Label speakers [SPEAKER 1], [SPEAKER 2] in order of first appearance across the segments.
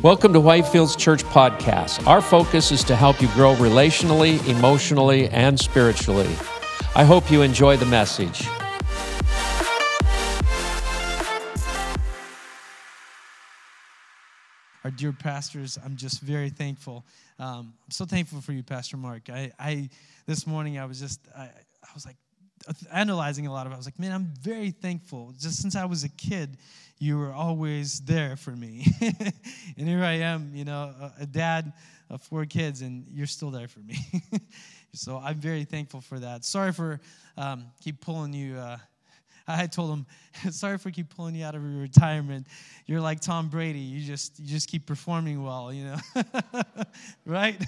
[SPEAKER 1] Welcome to Whitefields Church Podcast. Our focus is to help you grow relationally, emotionally, and spiritually. I hope you enjoy the message.
[SPEAKER 2] Our dear pastors, I'm just very thankful. Um, I'm so thankful for you, Pastor Mark. I, I this morning I was just I, I was like analyzing a lot of it. I was like, man, I'm very thankful. Just since I was a kid, you were always there for me. and here I am, you know, a, a dad of four kids, and you're still there for me. so I'm very thankful for that. Sorry for um, keep pulling you. Uh, I told him, sorry for keep pulling you out of your retirement. You're like Tom Brady. You just you just keep performing well, you know. right?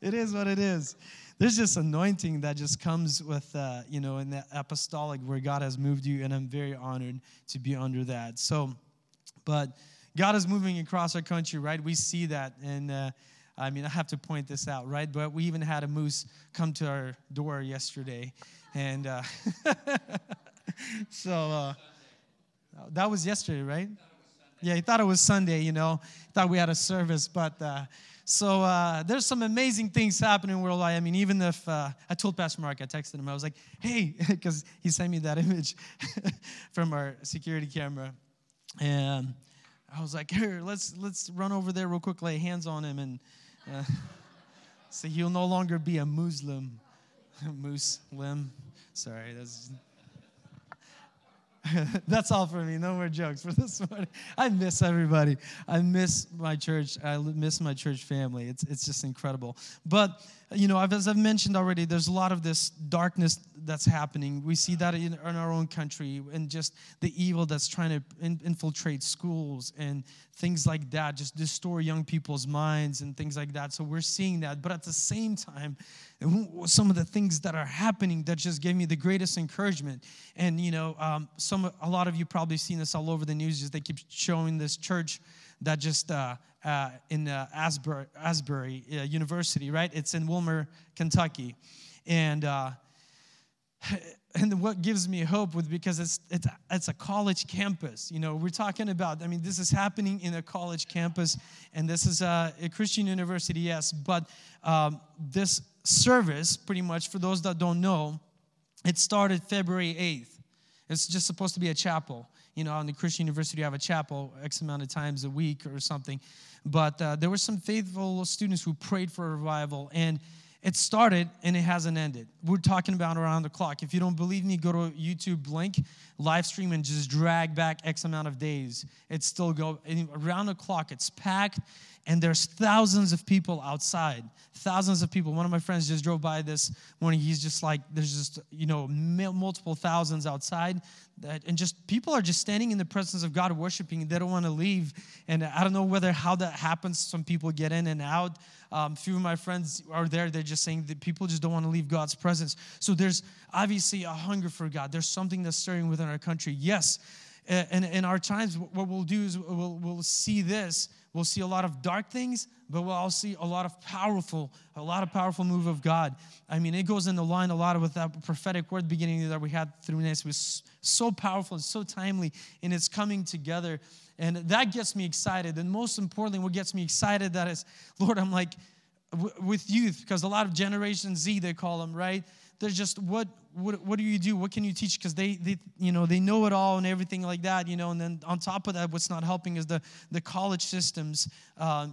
[SPEAKER 2] it is what it is there's just anointing that just comes with, uh, you know, in the apostolic where God has moved you, and I'm very honored to be under that. So, but God is moving across our country, right? We see that, and uh, I mean, I have to point this out, right? But we even had a moose come to our door yesterday, and uh, so uh, that was yesterday, right? Yeah, he thought it was Sunday, you know, thought we had a service, but uh, so uh, there's some amazing things happening worldwide. I mean, even if uh, I told Pastor Mark, I texted him, I was like, hey, because he sent me that image from our security camera. And I was like, here, let's, let's run over there real quick, lay hands on him, and uh, so he'll no longer be a Muslim. Muslim. Sorry, that's That's all for me. No more jokes for this morning. I miss everybody. I miss my church. I miss my church family. It's, it's just incredible. But, you know, as I've mentioned already, there's a lot of this darkness that's happening. We see that in, in our own country and just the evil that's trying to in, infiltrate schools and things like that, just destroy young people's minds and things like that. So we're seeing that. But at the same time, some of the things that are happening that just gave me the greatest encouragement. And you know, um, some a lot of you probably seen this all over the news. Just they keep showing this church that just uh, uh, in uh, Asbury, Asbury uh, University, right? It's in Wilmore, Kentucky, and uh, and what gives me hope with because it's, it's it's a college campus you know we're talking about i mean this is happening in a college campus and this is a, a christian university yes but um, this service pretty much for those that don't know it started february 8th it's just supposed to be a chapel you know on the christian university I have a chapel x amount of times a week or something but uh, there were some faithful students who prayed for a revival and it started and it hasn't ended. We're talking about around the clock. If you don't believe me, go to YouTube link, live stream, and just drag back X amount of days. It's still go around the clock. It's packed, and there's thousands of people outside. Thousands of people. One of my friends just drove by this morning. He's just like, there's just you know multiple thousands outside, that, and just people are just standing in the presence of God worshiping. They don't want to leave, and I don't know whether how that happens. Some people get in and out. Um, a few of my friends are there. They're just saying that people just don't want to leave God's presence. So there's obviously a hunger for God. There's something that's stirring within our country. Yes, and in our times, what we'll do is we'll, we'll see this. We'll see a lot of dark things, but we'll also see a lot of powerful, a lot of powerful move of God. I mean, it goes in the line a lot with that prophetic word beginning that we had through Nancy. It was so powerful and so timely, and it's coming together. And that gets me excited. And most importantly, what gets me excited that is, Lord, I'm like, with youth, because a lot of Generation Z, they call them, right? They're just, what, what, what do you do? What can you teach? Because they, they, you know, they know it all and everything like that, you know. And then on top of that, what's not helping is the, the college systems uh,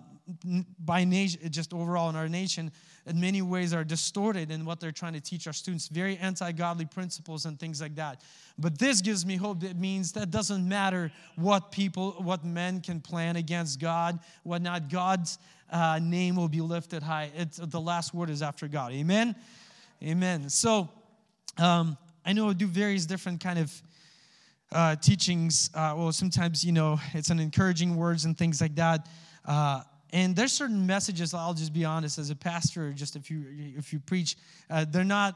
[SPEAKER 2] by nation, just overall in our nation, in many ways are distorted in what they're trying to teach our students. Very anti-godly principles and things like that. But this gives me hope. It means that doesn't matter what people, what men can plan against God, what not. God's uh, name will be lifted high. It's, the last word is after God. Amen. Amen. So um, I know I do various different kind of uh, teachings. Uh, well, sometimes you know it's an encouraging words and things like that. Uh, and there's certain messages. I'll just be honest, as a pastor, just if you if you preach, uh, they're not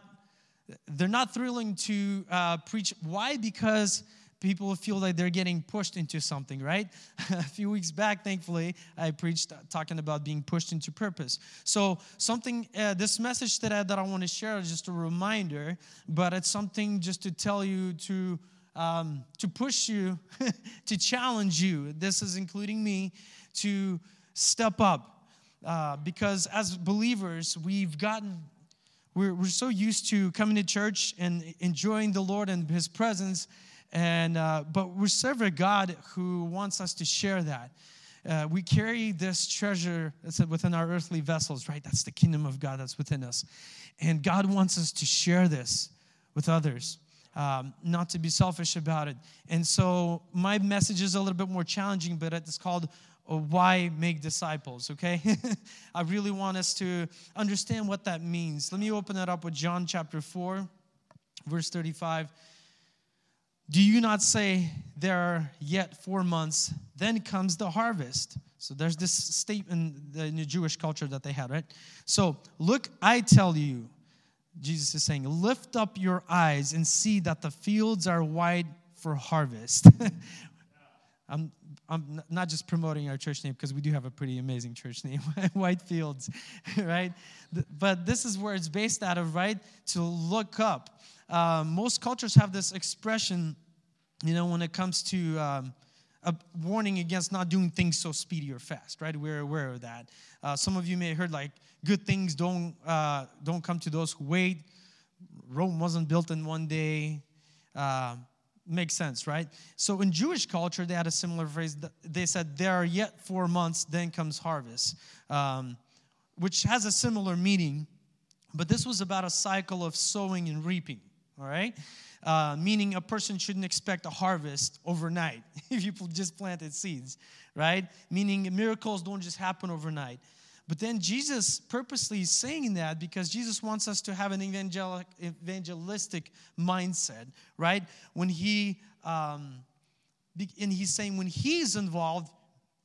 [SPEAKER 2] they're not thrilling to uh, preach. Why? Because people feel like they're getting pushed into something, right? a few weeks back, thankfully, I preached talking about being pushed into purpose. So, something, uh, this message today that I want to share is just a reminder, but it's something just to tell you to um, to push you, to challenge you. This is including me to step up uh, because as believers, we've gotten we're, we're so used to coming to church and enjoying the Lord and His presence, and uh, but we serve a God who wants us to share that. Uh, we carry this treasure that's within our earthly vessels, right? That's the kingdom of God that's within us. And God wants us to share this with others, um, not to be selfish about it. And so my message is a little bit more challenging, but it's called uh, Why Make Disciples, okay? I really want us to understand what that means. Let me open it up with John chapter 4, verse 35. Do you not say there are yet four months, then comes the harvest? So there's this statement in the Jewish culture that they had, right? So look, I tell you, Jesus is saying, lift up your eyes and see that the fields are white for harvest. I'm, I'm not just promoting our church name because we do have a pretty amazing church name, White Fields, right? But this is where it's based out of, right? To look up. Um, most cultures have this expression, you know, when it comes to um, a warning against not doing things so speedy or fast, right? We're aware of that. Uh, some of you may have heard like, good things don't, uh, don't come to those who wait. Rome wasn't built in one day. Uh, makes sense, right? So in Jewish culture, they had a similar phrase. They said, There are yet four months, then comes harvest, um, which has a similar meaning. But this was about a cycle of sowing and reaping, all right? Uh, meaning a person shouldn't expect a harvest overnight if you just planted seeds, right? Meaning miracles don't just happen overnight. But then Jesus purposely is saying that because Jesus wants us to have an evangelistic mindset, right? When he, um, and he's saying when he's involved,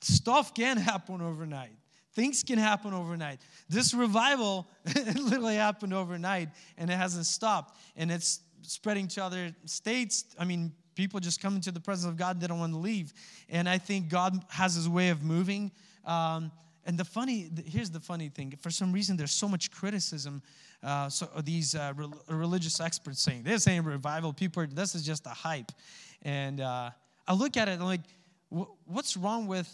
[SPEAKER 2] stuff can happen overnight. Things can happen overnight. This revival literally happened overnight and it hasn't stopped. And it's spreading to other states. I mean, people just come into the presence of God, they don't want to leave. And I think God has his way of moving. Um, and the funny, here's the funny thing. For some reason, there's so much criticism. Uh, so these uh, re- religious experts saying this ain't revival. People, are, this is just a hype. And uh, I look at it I'm like, what's wrong with?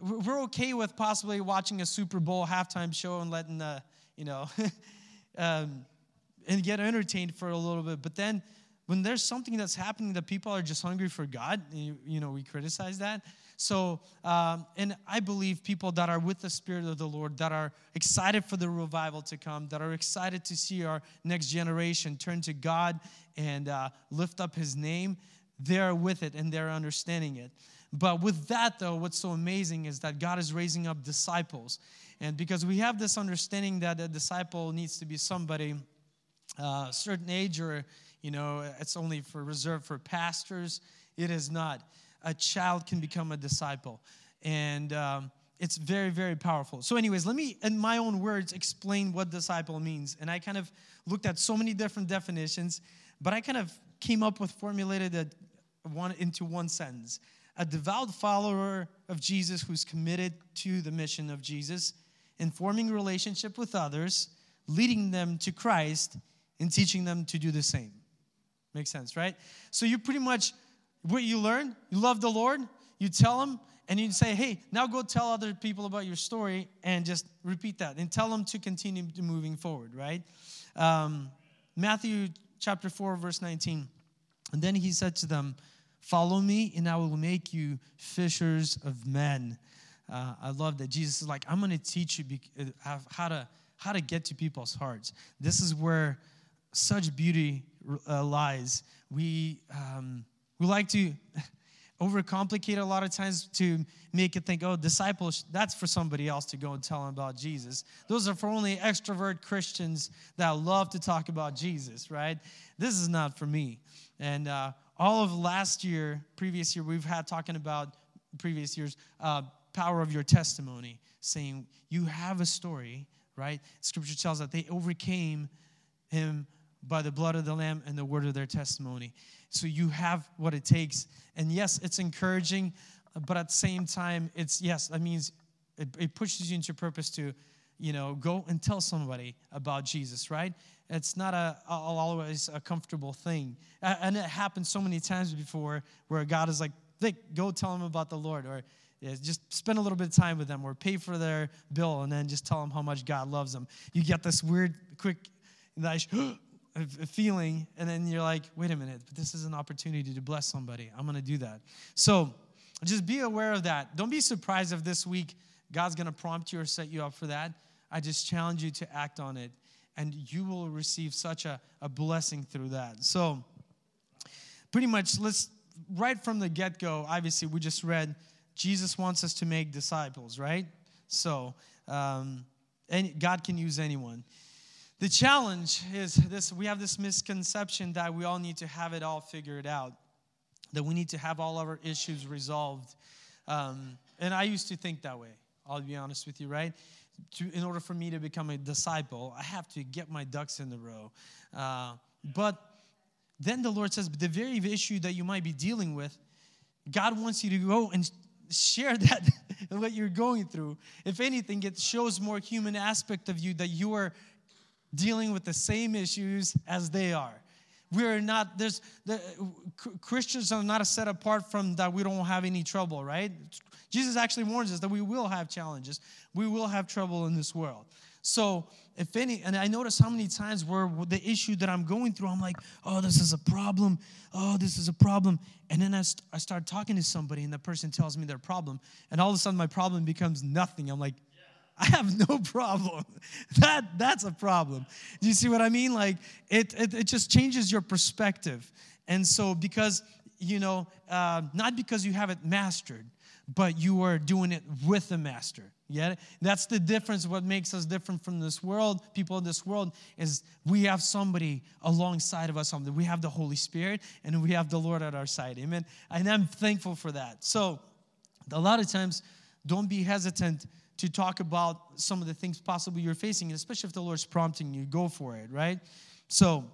[SPEAKER 2] We're okay with possibly watching a Super Bowl halftime show and letting the, you know, um, and get entertained for a little bit. But then when there's something that's happening that people are just hungry for God, you, you know, we criticize that. So, um, and I believe people that are with the Spirit of the Lord, that are excited for the revival to come, that are excited to see our next generation turn to God and uh, lift up His name, they're with it and they're understanding it. But with that, though, what's so amazing is that God is raising up disciples. And because we have this understanding that a disciple needs to be somebody uh, a certain age or, you know, it's only for reserved for pastors, it is not a child can become a disciple. And um, it's very, very powerful. So, anyways, let me, in my own words, explain what disciple means. And I kind of looked at so many different definitions, but I kind of came up with formulated it one into one sentence. A devout follower of Jesus who's committed to the mission of Jesus, in forming relationship with others, leading them to Christ, and teaching them to do the same. Makes sense, right? So you pretty much what you learn, you love the Lord, you tell them, and you say, hey, now go tell other people about your story and just repeat that and tell them to continue moving forward, right? Um, Matthew chapter 4, verse 19. And then he said to them, Follow me, and I will make you fishers of men. Uh, I love that Jesus is like, I'm going to teach you uh, how to how to get to people's hearts. This is where such beauty uh, lies. We um, we like to overcomplicate a lot of times to make it think, oh, disciples, that's for somebody else to go and tell them about Jesus. Those are for only extrovert Christians that love to talk about Jesus, right? This is not for me. And uh, all of last year, previous year, we've had talking about previous years, uh, power of your testimony, saying you have a story, right? Scripture tells that they overcame him by the blood of the Lamb and the word of their testimony. So you have what it takes. And yes, it's encouraging, but at the same time, it's, yes, that means it, it pushes you into purpose to you know, go and tell somebody about Jesus, right? It's not a, a always a comfortable thing. And it happened so many times before where God is like, Vic, go tell them about the Lord. Or yeah, just spend a little bit of time with them or pay for their bill and then just tell them how much God loves them. You get this weird, quick, nice feeling, and then you're like, wait a minute, but this is an opportunity to bless somebody. I'm going to do that. So just be aware of that. Don't be surprised if this week God's going to prompt you or set you up for that. I just challenge you to act on it, and you will receive such a, a blessing through that. So, pretty much, let's right from the get go, obviously, we just read Jesus wants us to make disciples, right? So, um, God can use anyone. The challenge is this we have this misconception that we all need to have it all figured out that we need to have all of our issues resolved. Um, and I used to think that way, I'll be honest with you, right? To, in order for me to become a disciple, I have to get my ducks in the row. Uh, but then the Lord says, the very issue that you might be dealing with, God wants you to go and share that what you're going through. If anything, it shows more human aspect of you that you are dealing with the same issues as they are. We are not, there's, the, Christians are not set apart from that we don't have any trouble, right? Jesus actually warns us that we will have challenges. We will have trouble in this world. So, if any, and I notice how many times where the issue that I'm going through, I'm like, oh, this is a problem. Oh, this is a problem. And then I, st- I start talking to somebody, and the person tells me their problem. And all of a sudden, my problem becomes nothing. I'm like, I have no problem. That that's a problem. Do you see what I mean? Like it it, it just changes your perspective. And so because you know, uh, not because you have it mastered, but you are doing it with the master. Yeah, that's the difference. What makes us different from this world, people in this world, is we have somebody alongside of us. Something we have the Holy Spirit, and we have the Lord at our side. Amen. And I'm thankful for that. So, a lot of times, don't be hesitant to talk about some of the things possibly you're facing, especially if the Lord's prompting you, go for it, right? So,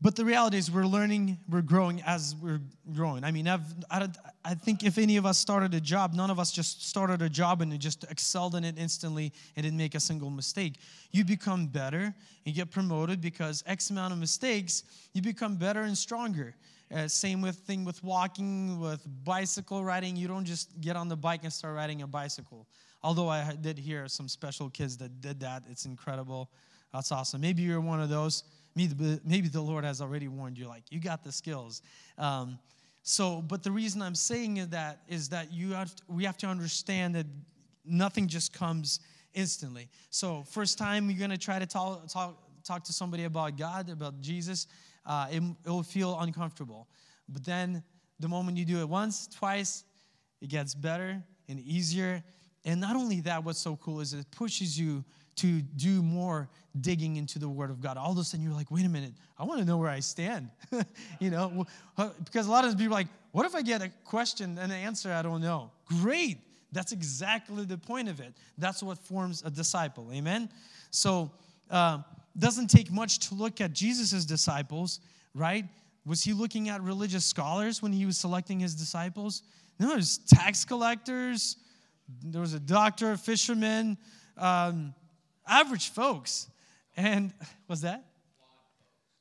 [SPEAKER 2] but the reality is, we're learning, we're growing as we're growing. I mean, I've, I, I think if any of us started a job, none of us just started a job and just excelled in it instantly and didn't make a single mistake. You become better, you get promoted because X amount of mistakes, you become better and stronger. Uh, same with thing with walking, with bicycle riding. You don't just get on the bike and start riding a bicycle. Although I did hear some special kids that did that. It's incredible. That's awesome. Maybe you're one of those. Maybe the Lord has already warned you, like, you got the skills. Um, so, but the reason I'm saying that is that you have to, we have to understand that nothing just comes instantly. So, first time you're going to try to talk, talk, talk to somebody about God, about Jesus, uh, it, it will feel uncomfortable. But then the moment you do it once, twice, it gets better and easier. And not only that, what's so cool is it pushes you to do more digging into the Word of God. All of a sudden, you're like, wait a minute, I want to know where I stand. you know, because a lot of people are like, what if I get a question and an answer I don't know? Great. That's exactly the point of it. That's what forms a disciple. Amen? So, uh, doesn't take much to look at Jesus' disciples, right? Was he looking at religious scholars when he was selecting his disciples? No, there's tax collectors, there was a doctor, a fisherman, um, average folks. And was that?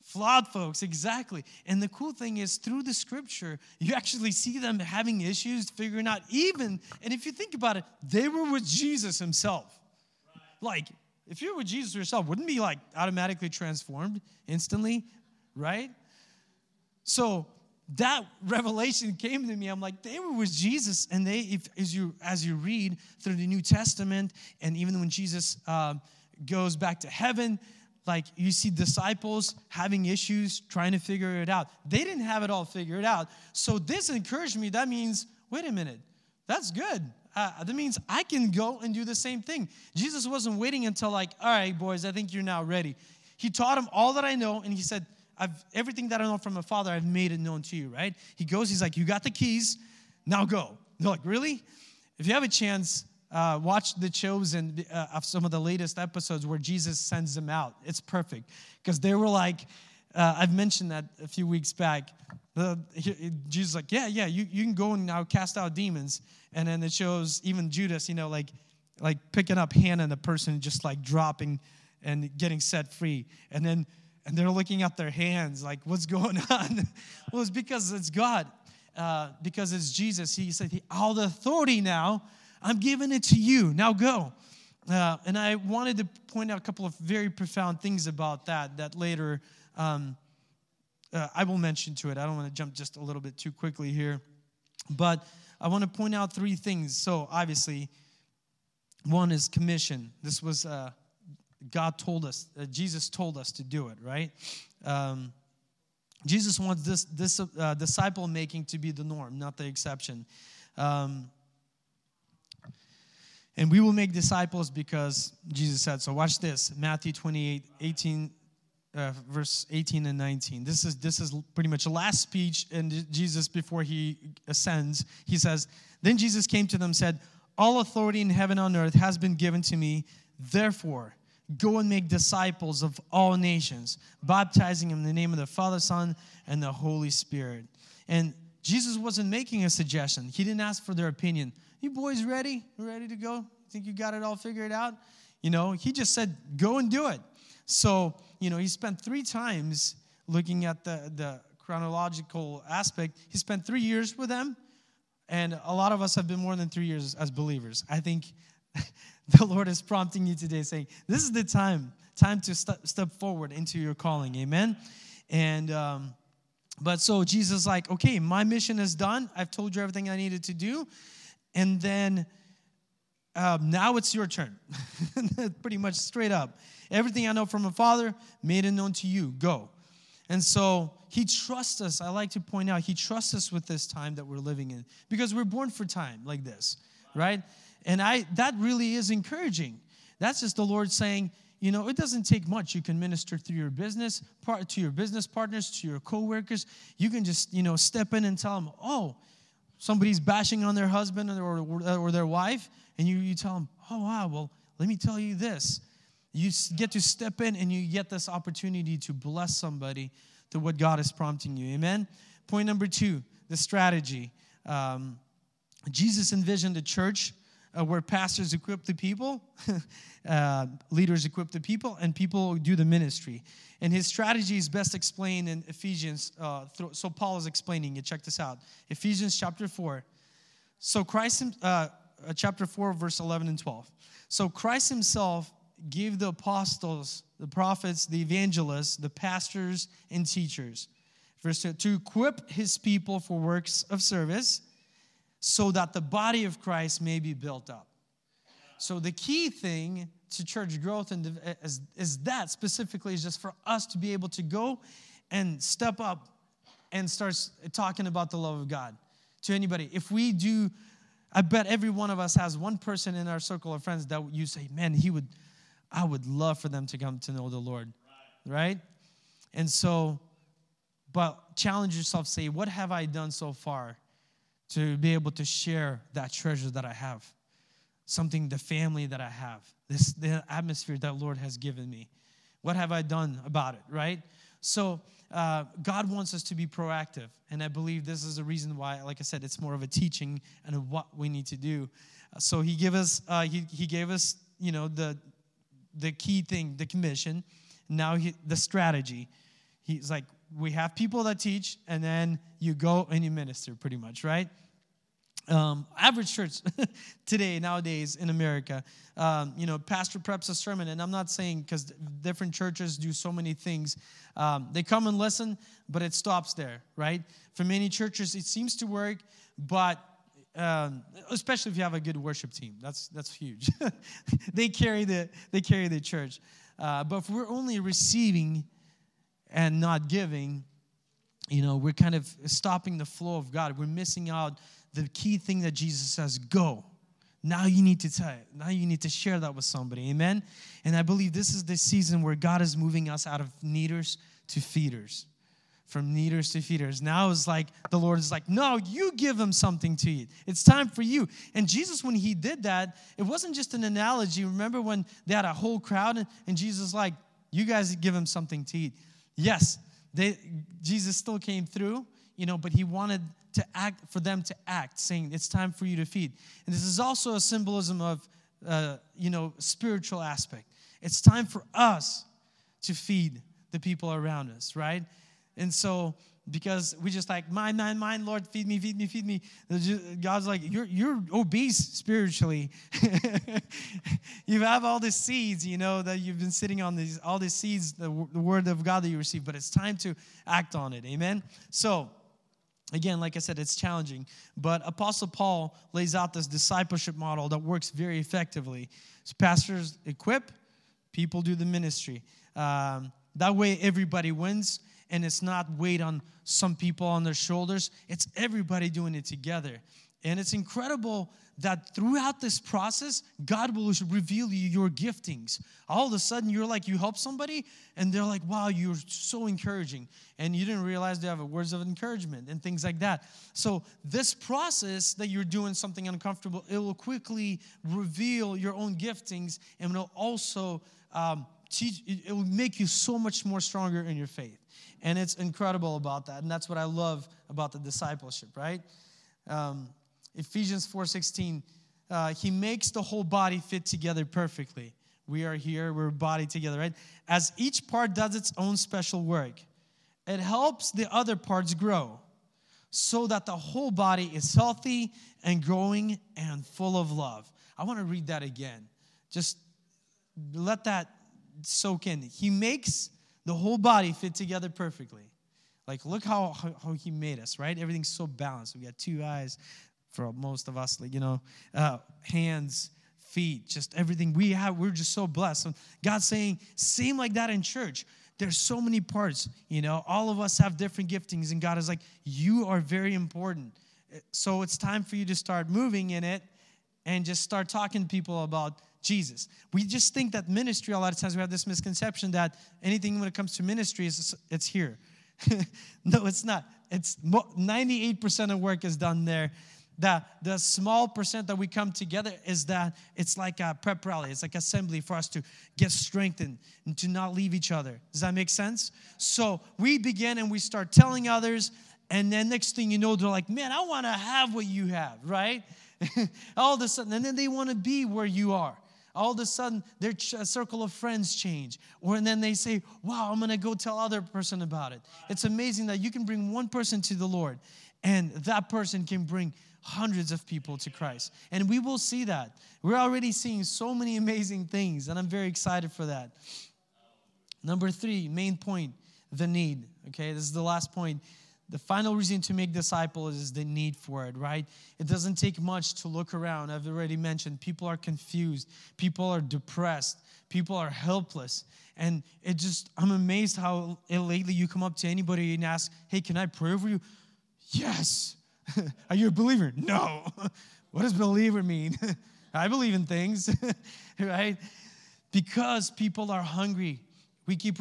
[SPEAKER 2] Flawed folks, exactly. And the cool thing is, through the scripture, you actually see them having issues, figuring out even, and if you think about it, they were with Jesus himself. Like, if you were with Jesus yourself, wouldn't be like automatically transformed instantly, right? So that revelation came to me. I'm like, they were with Jesus, and they, if as you as you read through the New Testament, and even when Jesus uh, goes back to heaven, like you see disciples having issues trying to figure it out. They didn't have it all figured out. So this encouraged me. That means, wait a minute, that's good uh, that means I can go and do the same thing. Jesus wasn't waiting until, like, all right, boys, I think you're now ready. He taught them all that I know, and he said, I've, everything that I know from my father, I've made it known to you, right? He goes, he's like, You got the keys, now go. They're like, Really? If you have a chance, uh, watch The Chosen uh, of some of the latest episodes where Jesus sends them out. It's perfect because they were like, uh, I've mentioned that a few weeks back. The, Jesus like, yeah, yeah, you, you can go and now cast out demons. And then it shows even Judas, you know, like like picking up Hannah and the person just like dropping and getting set free. And then and they're looking at their hands like, what's going on? well, it's because it's God, uh, because it's Jesus. He said, all the authority now, I'm giving it to you. Now go. Uh, and I wanted to point out a couple of very profound things about that that later um, uh, I will mention to it. I don't want to jump just a little bit too quickly here. But I want to point out three things. So, obviously, one is commission. This was uh, God told us, uh, Jesus told us to do it, right? Um, Jesus wants this, this uh, disciple making to be the norm, not the exception. Um, and we will make disciples because Jesus said so. Watch this Matthew 28 18, uh, verse 18 and 19. This is, this is pretty much the last speech and Jesus before he ascends. He says, Then Jesus came to them said, All authority in heaven and on earth has been given to me. Therefore, Go and make disciples of all nations, baptizing them in the name of the Father, Son, and the Holy Spirit. And Jesus wasn't making a suggestion. He didn't ask for their opinion. You boys ready? Ready to go? Think you got it all figured out? You know, he just said, go and do it. So, you know, he spent three times looking at the, the chronological aspect. He spent three years with them, and a lot of us have been more than three years as believers. I think the Lord is prompting you today, saying, This is the time, time to st- step forward into your calling. Amen. And, um, but so Jesus, like, okay, my mission is done. I've told you everything I needed to do. And then um, now it's your turn. Pretty much straight up. Everything I know from my father, made it known to you. Go. And so he trusts us. I like to point out, he trusts us with this time that we're living in because we're born for time like this, right? And I that really is encouraging. That's just the Lord saying, you know, it doesn't take much. You can minister through your business, part to your business partners, to your coworkers. You can just, you know, step in and tell them, oh, somebody's bashing on their husband or, or their wife, and you, you tell them, oh, wow, well, let me tell you this. You get to step in and you get this opportunity to bless somebody to what God is prompting you. Amen? Point number two the strategy. Um, Jesus envisioned a church uh, where pastors equip the people, uh, leaders equip the people, and people do the ministry. And his strategy is best explained in Ephesians. Uh, so Paul is explaining it. Check this out Ephesians chapter 4. So Christ, uh, uh, chapter 4, verse 11 and 12. So Christ himself gave the apostles, the prophets, the evangelists, the pastors, and teachers. Verse 2 to equip his people for works of service so that the body of Christ may be built up. So the key thing to church growth and is, is that specifically is just for us to be able to go and step up and start talking about the love of God to anybody. If we do, I bet every one of us has one person in our circle of friends that you say, man, he would, I would love for them to come to know the Lord, right? right? And so, but challenge yourself, say, what have I done so far to be able to share that treasure that I have, something, the family that I have, this the atmosphere that Lord has given me. What have I done about it, right? So uh, God wants us to be proactive, and I believe this is the reason why, like I said, it's more of a teaching and what we need to do. So He gave us, uh, he, he gave us, you know, the the key thing, the commission. Now he, the strategy. He's like, we have people that teach, and then you go and you minister, pretty much, right? Um, average church today, nowadays in America, um, you know, pastor preps a sermon, and I'm not saying because different churches do so many things. Um, they come and listen, but it stops there, right? For many churches, it seems to work, but um, especially if you have a good worship team, that's that's huge. they carry the they carry the church. Uh, but if we're only receiving and not giving, you know, we're kind of stopping the flow of God. We're missing out the key thing that Jesus says go. Now you need to tell it. Now you need to share that with somebody. Amen. And I believe this is the season where God is moving us out of needers to feeders. From needers to feeders. Now it's like the Lord is like, no, you give them something to eat. It's time for you. And Jesus, when he did that, it wasn't just an analogy. Remember when they had a whole crowd and, and Jesus like, you guys give them something to eat. Yes, they, Jesus still came through, you know, but he wanted to act for them to act, saying it's time for you to feed. And this is also a symbolism of uh, you know, spiritual aspect. It's time for us to feed the people around us, right? And so, because we just like mine, mine, mine, Lord, feed me, feed me, feed me. God's like, you're you're obese spiritually. you have all these seeds, you know, that you've been sitting on these all these seeds, the, the word of God that you receive, but it's time to act on it. Amen. So again like i said it's challenging but apostle paul lays out this discipleship model that works very effectively so pastors equip people do the ministry um, that way everybody wins and it's not weight on some people on their shoulders it's everybody doing it together and it's incredible that throughout this process, God will reveal you your giftings. All of a sudden, you're like, you help somebody, and they're like, wow, you're so encouraging. And you didn't realize they have words of encouragement and things like that. So, this process that you're doing something uncomfortable, it will quickly reveal your own giftings and it will also um, teach, it will make you so much more stronger in your faith. And it's incredible about that. And that's what I love about the discipleship, right? Um, Ephesians 4:16, uh, he makes the whole body fit together perfectly. We are here, we're body together, right? As each part does its own special work, it helps the other parts grow so that the whole body is healthy and growing and full of love. I want to read that again. Just let that soak in. He makes the whole body fit together perfectly. Like, look how, how, how, he made us, right? Everything's so balanced. We got two eyes, for most of us, like, you know, uh, hands, feet, just everything we have. We're just so blessed. And God's saying, same like that in church. There's so many parts, you know, all of us have different giftings, and God is like, you are very important. So it's time for you to start moving in it and just start talking to people about Jesus. We just think that ministry, a lot of times we have this misconception that anything when it comes to ministry is it's here. no, it's not. It's 98% of work is done there the, the small percent that we come together is that it's like a prep rally, it's like assembly for us to get strengthened and to not leave each other. Does that make sense? So we begin and we start telling others, and then next thing you know, they're like, man, I want to have what you have, right? All of a sudden, and then they want to be where you are. All of a sudden, their ch- circle of friends change. Or and then they say, wow, I'm going to go tell other person about it. It's amazing that you can bring one person to the Lord, and that person can bring hundreds of people to Christ. And we will see that. We're already seeing so many amazing things, and I'm very excited for that. Number three, main point the need. Okay, this is the last point. The final reason to make disciples is the need for it, right? It doesn't take much to look around. I've already mentioned people are confused, people are depressed, people are helpless. And it just, I'm amazed how lately you come up to anybody and ask, hey, can I pray for you? Yes. Are you a believer? No. what does believer mean? I believe in things, right? Because people are hungry. We keep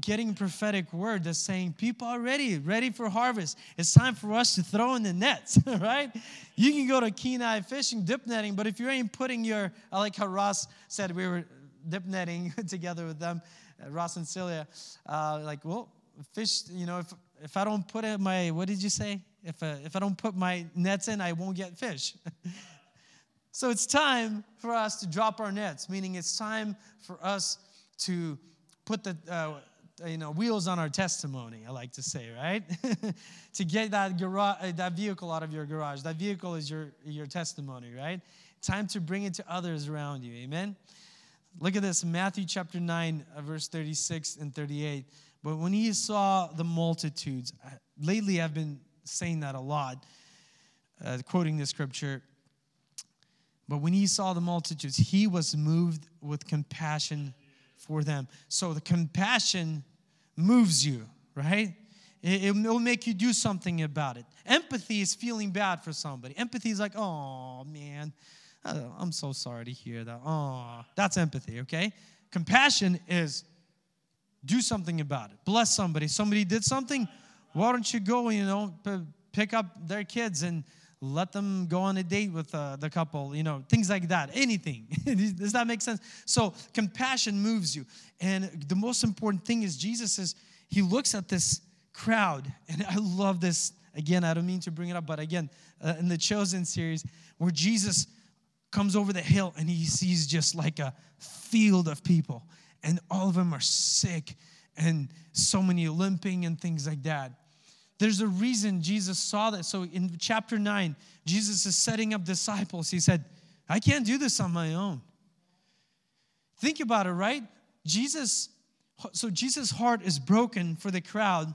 [SPEAKER 2] getting prophetic word that's saying people are ready, ready for harvest. It's time for us to throw in the nets, right? You can go to Kenai fishing, dip netting, but if you ain't putting your, I like how Ross said we were dip netting together with them, uh, Ross and Celia, uh, like, well, fish, you know, if, if I don't put my, what did you say? If, uh, if I don't put my nets in, I won't get fish. so it's time for us to drop our nets, meaning it's time for us to put the uh, you know wheels on our testimony. I like to say, right? to get that garage, uh, that vehicle out of your garage. That vehicle is your your testimony, right? Time to bring it to others around you. Amen. Look at this, Matthew chapter 9, uh, verse 36 and 38. But when he saw the multitudes, uh, lately I've been saying that a lot, uh, quoting the scripture. But when he saw the multitudes, he was moved with compassion for them. So the compassion moves you, right? It, will make you do something about it. Empathy is feeling bad for somebody. Empathy is like, oh man, I'm so sorry to hear that. Oh, that's empathy, okay? Compassion is do something about it. Bless somebody. Somebody did something why don't you go, you know, pick up their kids and let them go on a date with uh, the couple, you know, things like that, anything. Does that make sense? So, compassion moves you. And the most important thing is Jesus is, he looks at this crowd, and I love this. Again, I don't mean to bring it up, but again, uh, in the Chosen series, where Jesus comes over the hill and he sees just like a field of people, and all of them are sick and so many limping and things like that. There's a reason Jesus saw that. So in chapter 9, Jesus is setting up disciples. He said, I can't do this on my own. Think about it, right? Jesus, so Jesus' heart is broken for the crowd.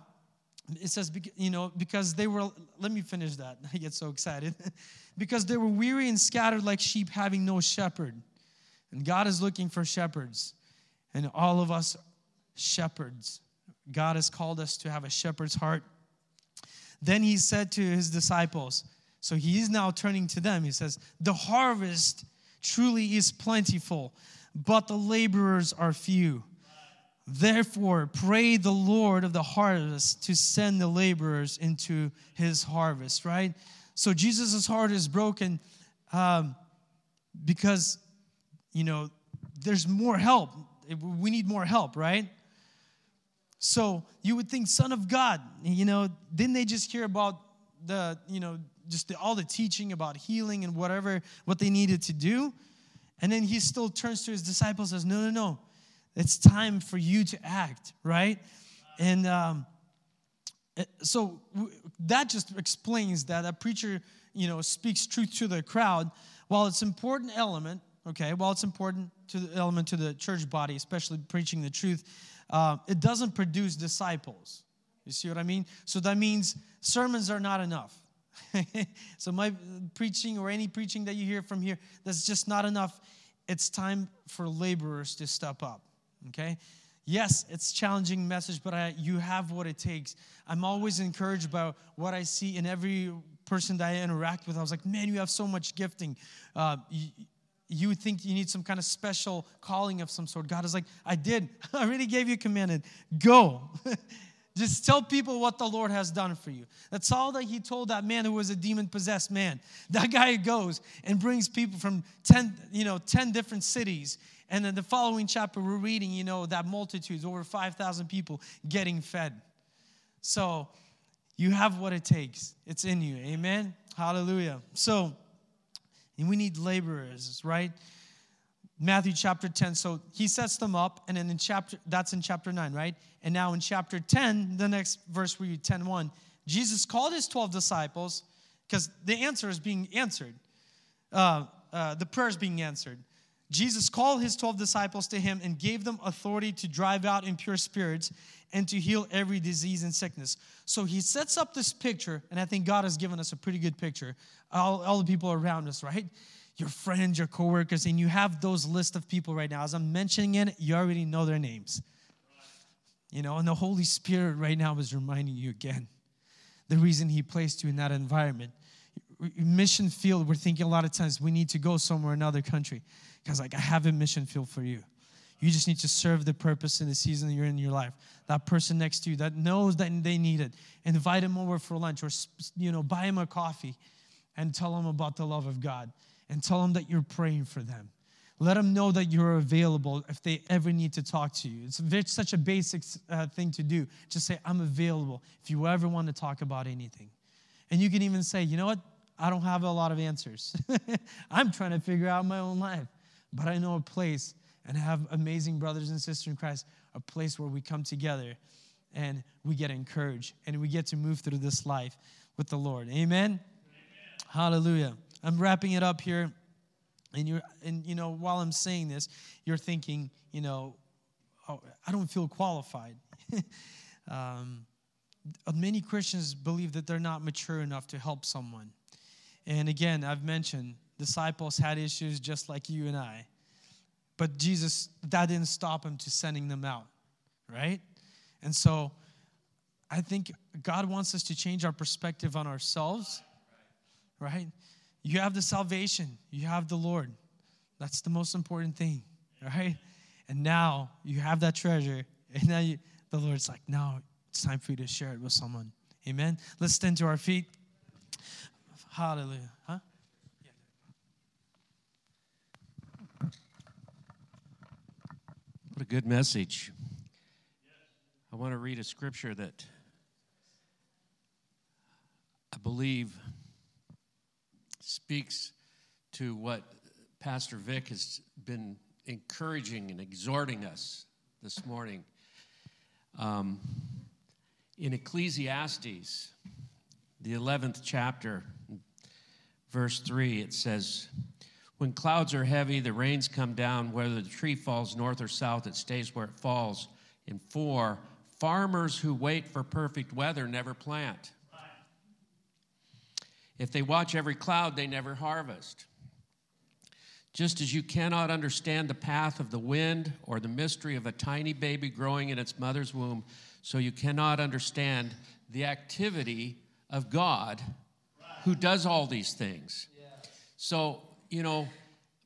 [SPEAKER 2] It says, you know, because they were, let me finish that. I get so excited. because they were weary and scattered like sheep having no shepherd. And God is looking for shepherds. And all of us shepherds. God has called us to have a shepherd's heart. Then he said to his disciples, so he's now turning to them. He says, The harvest truly is plentiful, but the laborers are few. Therefore, pray the Lord of the harvest to send the laborers into his harvest, right? So Jesus' heart is broken um, because, you know, there's more help. We need more help, right? So you would think, Son of God, you know, didn't they just hear about the, you know, just the, all the teaching about healing and whatever, what they needed to do? And then he still turns to his disciples and says, No, no, no. It's time for you to act, right? And um, eh, so that just explains that a preacher, you know, speaks truth to the crowd. While it's important element, okay, while it's important to the element to the church body, especially preaching the truth, uh, it doesn't produce disciples. You see what I mean? So that means sermons are not enough. so my preaching or any preaching that you hear from here, that's just not enough. It's time for laborers to step up. Okay? Yes, it's challenging message, but I, you have what it takes. I'm always encouraged by what I see in every person that I interact with. I was like, man, you have so much gifting. Uh, you, you would think you need some kind of special calling of some sort. God is like, I did. I already gave you a command. Go. Just tell people what the Lord has done for you. That's all that he told that man who was a demon possessed man. That guy goes and brings people from 10, you know, 10 different cities. And then the following chapter, we're reading, you know, that multitudes, over 5,000 people getting fed. So you have what it takes. It's in you. Amen. Hallelujah. So, and we need laborers, right? Matthew chapter 10. So he sets them up, and then in chapter, that's in chapter 9, right? And now in chapter 10, the next verse we read 10 1, Jesus called his 12 disciples because the answer is being answered. Uh, uh, the prayer is being answered. Jesus called his 12 disciples to him and gave them authority to drive out impure spirits and to heal every disease and sickness. So he sets up this picture, and I think God has given us a pretty good picture. All, all the people around us, right? Your friends, your coworkers, and you have those list of people right now. As I'm mentioning it, you already know their names. You know, and the Holy Spirit right now is reminding you again the reason He placed you in that environment. Mission field, we're thinking a lot of times we need to go somewhere, another country. Because, like, I have a mission field for you. You just need to serve the purpose in the season you're in your life. That person next to you that knows that they need it, invite them over for lunch or you know buy them a coffee, and tell them about the love of God, and tell them that you're praying for them. Let them know that you're available if they ever need to talk to you. It's such a basic uh, thing to do. Just say, I'm available if you ever want to talk about anything. And you can even say, you know what? I don't have a lot of answers. I'm trying to figure out my own life. But I know a place and have amazing brothers and sisters in Christ, a place where we come together and we get encouraged and we get to move through this life with the Lord. Amen. Amen. Hallelujah. I'm wrapping it up here. And you're and you know, while I'm saying this, you're thinking, you know, oh, I don't feel qualified. um, many Christians believe that they're not mature enough to help someone. And again, I've mentioned disciples had issues just like you and I. But Jesus, that didn't stop him to sending them out, right? And so I think God wants us to change our perspective on ourselves, right? You have the salvation, you have the Lord. That's the most important thing, right? And now you have that treasure, and now you, the Lord's like, now it's time for you to share it with someone. Amen. Let's stand to our feet. Hallelujah. Huh?
[SPEAKER 1] What a good message. I want to read a scripture that I believe speaks to what Pastor Vic has been encouraging and exhorting us this morning. Um, in Ecclesiastes, the 11th chapter, verse 3, it says, When clouds are heavy, the rains come down. Whether the tree falls north or south, it stays where it falls. In 4, farmers who wait for perfect weather never plant. If they watch every cloud, they never harvest. Just as you cannot understand the path of the wind or the mystery of a tiny baby growing in its mother's womb, so you cannot understand the activity of God who does all these things. So, you know,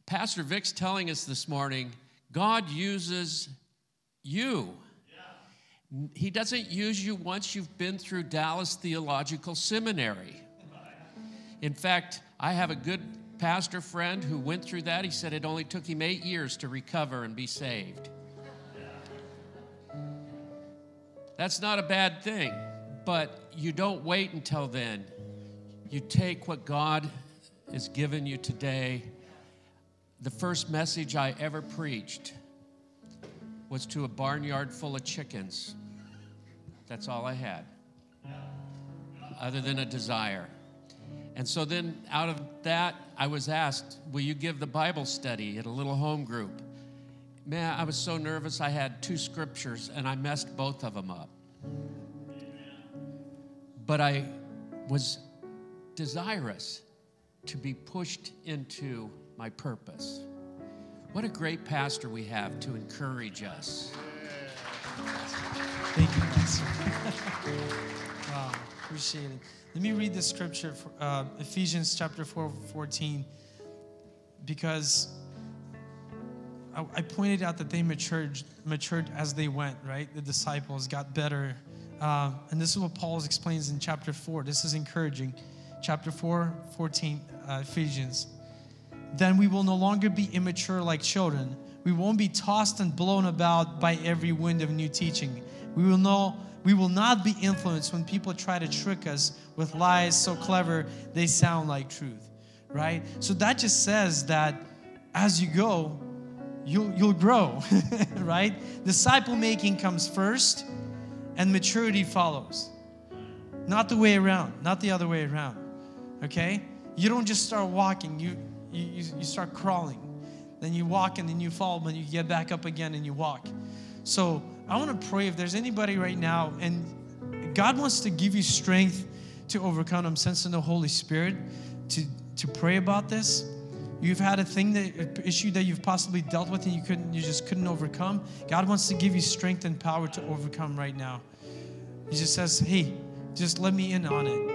[SPEAKER 1] Pastor Vic's telling us this morning God uses you. He doesn't use you once you've been through Dallas Theological Seminary. In fact, I have a good pastor friend who went through that. He said it only took him eight years to recover and be saved. That's not a bad thing, but you don't wait until then. You take what God has given you today. The first message I ever preached was to a barnyard full of chickens. That's all I had, other than a desire. And so then out of that, I was asked, Will you give the Bible study at a little home group? Man, I was so nervous. I had two scriptures and I messed both of them up. But I was desirous to be pushed into my purpose. What a great pastor we have to encourage us.
[SPEAKER 2] Thank you, Pastor. wow, appreciate it. Let me read the scripture, for, uh, Ephesians chapter 4, 14, because I, I, pointed out that they matured, matured as they went, right? The disciples got better. Uh, and this is what Paul explains in chapter 4. This is encouraging. Chapter 4, 14, uh, Ephesians. Then we will no longer be immature like children. We won't be tossed and blown about by every wind of new teaching. We will know we will not be influenced when people try to trick us with lies so clever they sound like truth, right? So that just says that as you go, you'll, you'll grow, right? Disciple making comes first and maturity follows. Not the way around, not the other way around, okay? You don't just start walking, you, you, you start crawling. Then you walk and then you fall, but you get back up again and you walk. So I want to pray if there's anybody right now and God wants to give you strength to overcome. I'm sensing the Holy Spirit to, to pray about this. You've had a thing that issue that you've possibly dealt with and you couldn't you just couldn't overcome. God wants to give you strength and power to overcome right now. He just says, "Hey, just let me in on it."